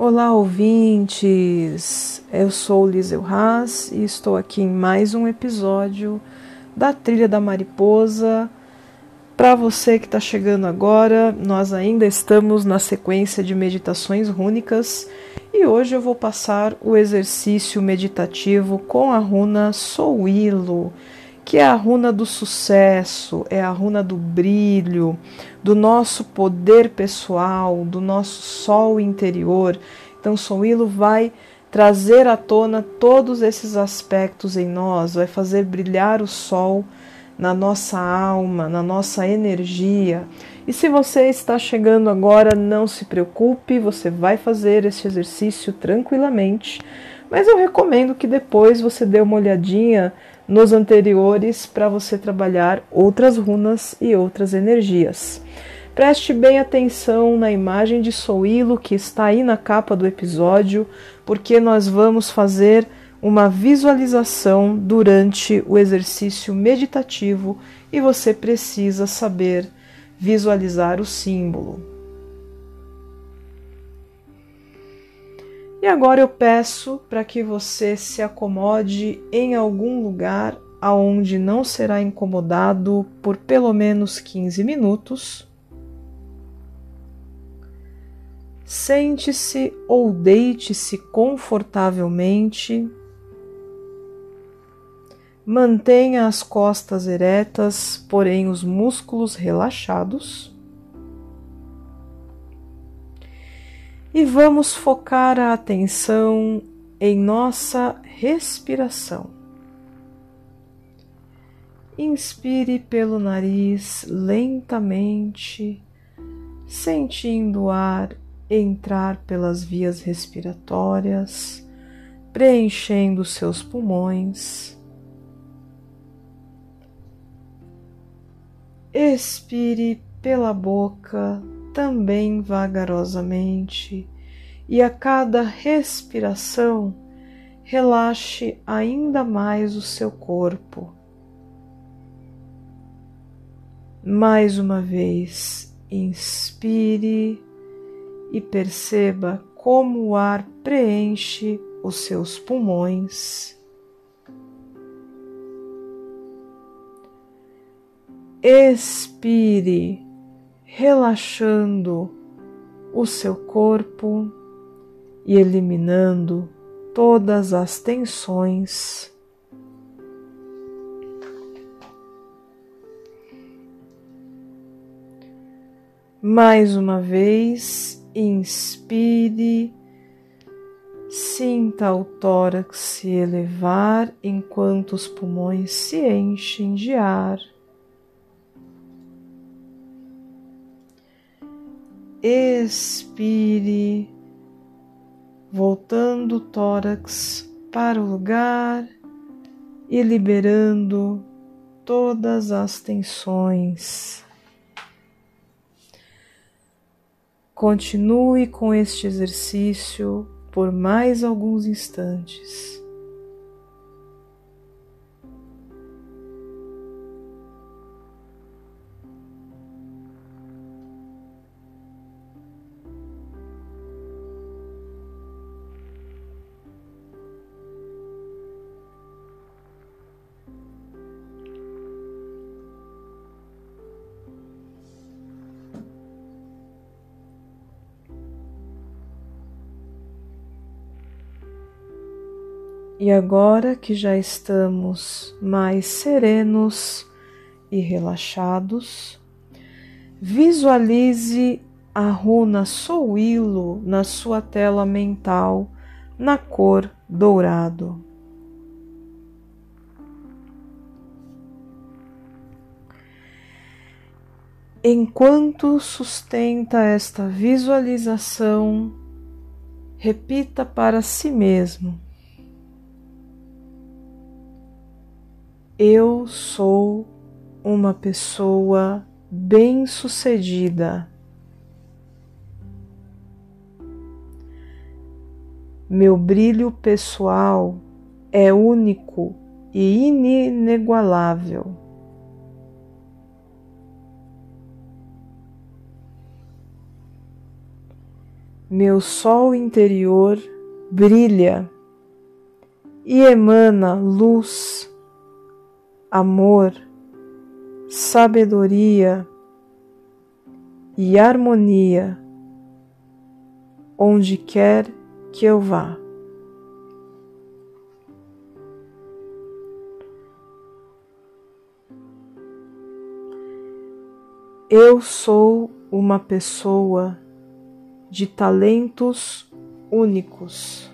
Olá, ouvintes! Eu sou Lisel Haas e estou aqui em mais um episódio da Trilha da Mariposa. Para você que está chegando agora, nós ainda estamos na sequência de meditações rúnicas e hoje eu vou passar o exercício meditativo com a runa Souilo, que é a runa do sucesso, é a runa do brilho, do nosso poder pessoal, do nosso sol interior. Então, Souilo vai trazer à tona todos esses aspectos em nós, vai fazer brilhar o sol na nossa alma, na nossa energia. E se você está chegando agora, não se preocupe, você vai fazer esse exercício tranquilamente, mas eu recomendo que depois você dê uma olhadinha nos anteriores para você trabalhar outras runas e outras energias. Preste bem atenção na imagem de Souilo que está aí na capa do episódio, porque nós vamos fazer uma visualização durante o exercício meditativo e você precisa saber visualizar o símbolo. E agora eu peço para que você se acomode em algum lugar aonde não será incomodado por pelo menos 15 minutos. Sente-se ou deite-se confortavelmente. Mantenha as costas eretas, porém os músculos relaxados. E vamos focar a atenção em nossa respiração. Inspire pelo nariz lentamente, sentindo o ar entrar pelas vias respiratórias, preenchendo seus pulmões. Expire pela boca também vagarosamente, e a cada respiração relaxe ainda mais o seu corpo. Mais uma vez, inspire e perceba como o ar preenche os seus pulmões. Expire relaxando o seu corpo e eliminando todas as tensões. Mais uma vez, inspire, sinta o tórax se elevar enquanto os pulmões se enchem de ar. Expire, voltando o tórax para o lugar e liberando todas as tensões. Continue com este exercício por mais alguns instantes. E agora que já estamos mais serenos e relaxados, visualize a runa Souilo na sua tela mental na cor dourado. Enquanto sustenta esta visualização, repita para si mesmo Eu sou uma pessoa bem-sucedida. Meu brilho pessoal é único e inigualável. meu sol interior brilha e emana luz, amor, sabedoria e harmonia onde quer que eu vá. Eu sou uma pessoa de talentos únicos,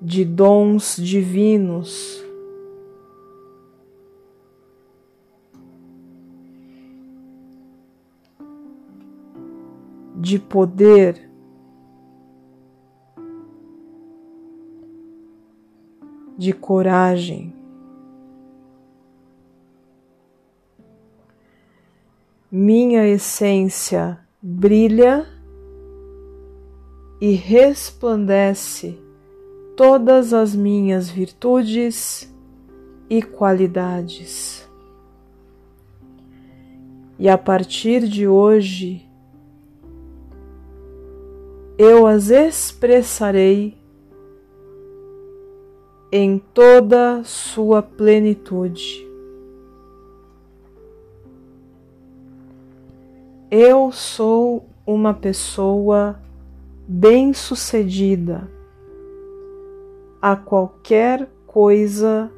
de dons divinos. De poder, de coragem, minha essência brilha e resplandece todas as minhas virtudes e qualidades. E a partir de hoje, eu as expressarei em toda sua plenitude. Eu sou uma pessoa bem-sucedida a qualquer coisa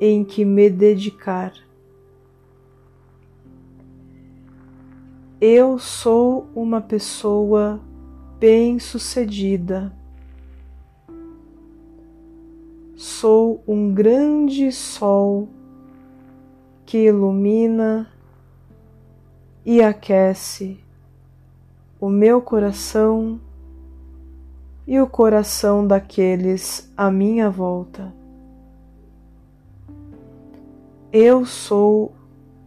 em que me dedicar. Eu sou uma pessoa bem-sucedida. Sou um grande sol que ilumina e aquece o meu coração e o coração daqueles à minha volta. Eu sou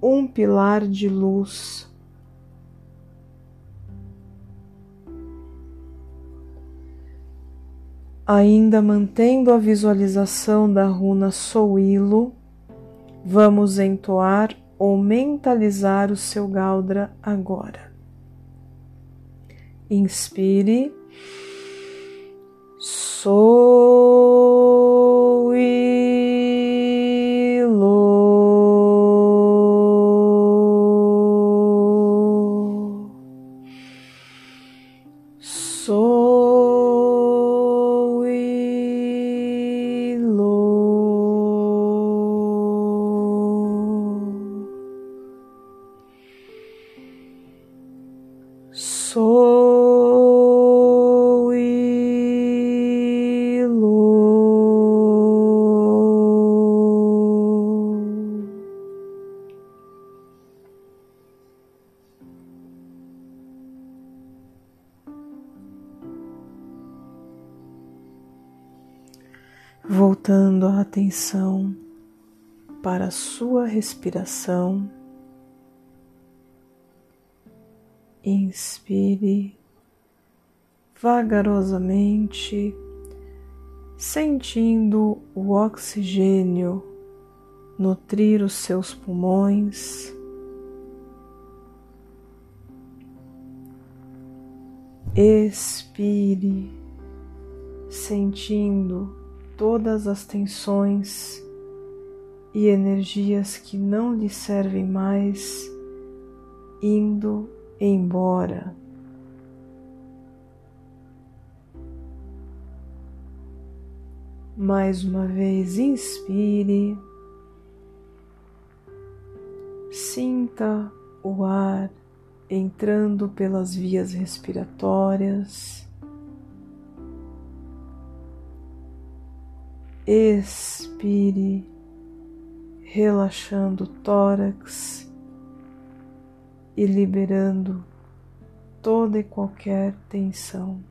um pilar de luz. Ainda mantendo a visualização da runa Souilo, vamos entoar ou mentalizar o seu Galdra agora. Inspire. Sou voltando a atenção para a sua respiração. Inspire vagarosamente, sentindo o oxigênio nutrir os seus pulmões. Expire, sentindo todas as tensões e energias que não lhe servem mais indo embora. Mais uma vez, inspire, sinta o ar entrando pelas vias respiratórias. Expire, relaxando o tórax e liberando toda e qualquer tensão.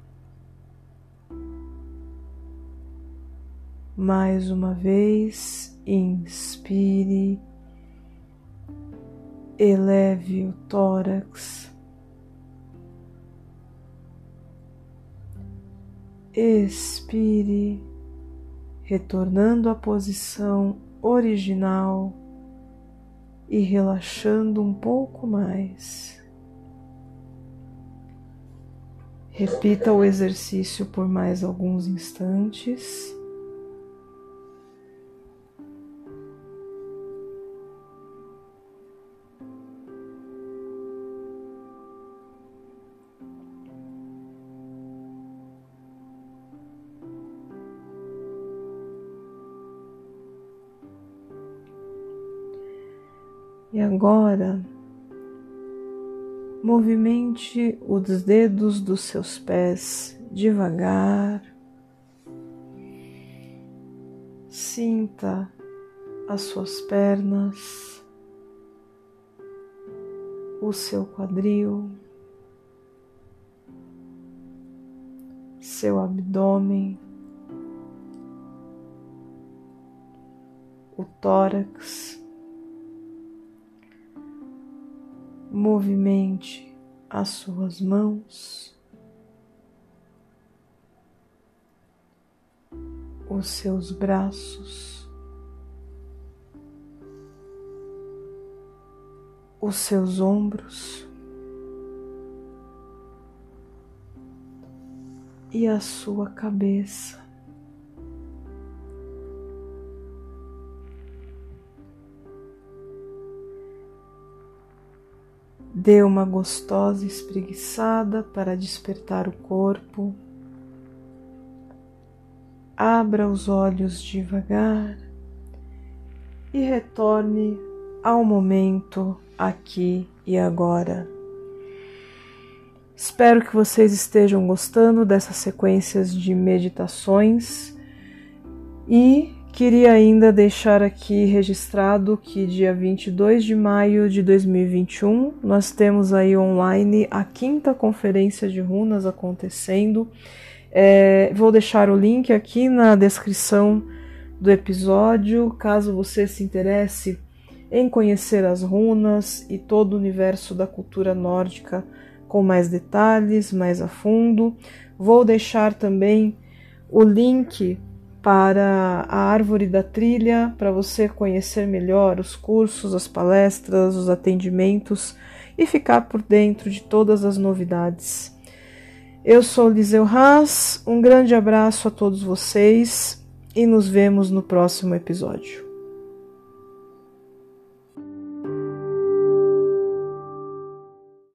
Mais uma vez, inspire, eleve o tórax. Expire retornando à posição original e relaxando um pouco mais. Repita o exercício por mais alguns instantes. E agora, movimente os dedos dos seus pés devagar. Sinta as suas pernas, o seu quadril, seu abdômen, o tórax. Movimente as suas mãos, os seus braços, os seus ombros. E a sua cabeça. Dê uma gostosa espreguiçada para despertar o corpo. Abra os olhos devagar e retorne ao momento aqui e agora. Espero que vocês estejam gostando dessas sequências de meditações e Queria ainda deixar aqui registrado que dia 22 de maio de 2021 nós temos aí online a quinta conferência de runas acontecendo. É, vou deixar o link aqui na descrição do episódio, caso você se interesse em conhecer as runas e todo o universo da cultura nórdica com mais detalhes, mais a fundo. Vou deixar também o link para a árvore da trilha, para você conhecer melhor os cursos, as palestras, os atendimentos e ficar por dentro de todas as novidades. Eu sou Liseu Haas, um grande abraço a todos vocês e nos vemos no próximo episódio.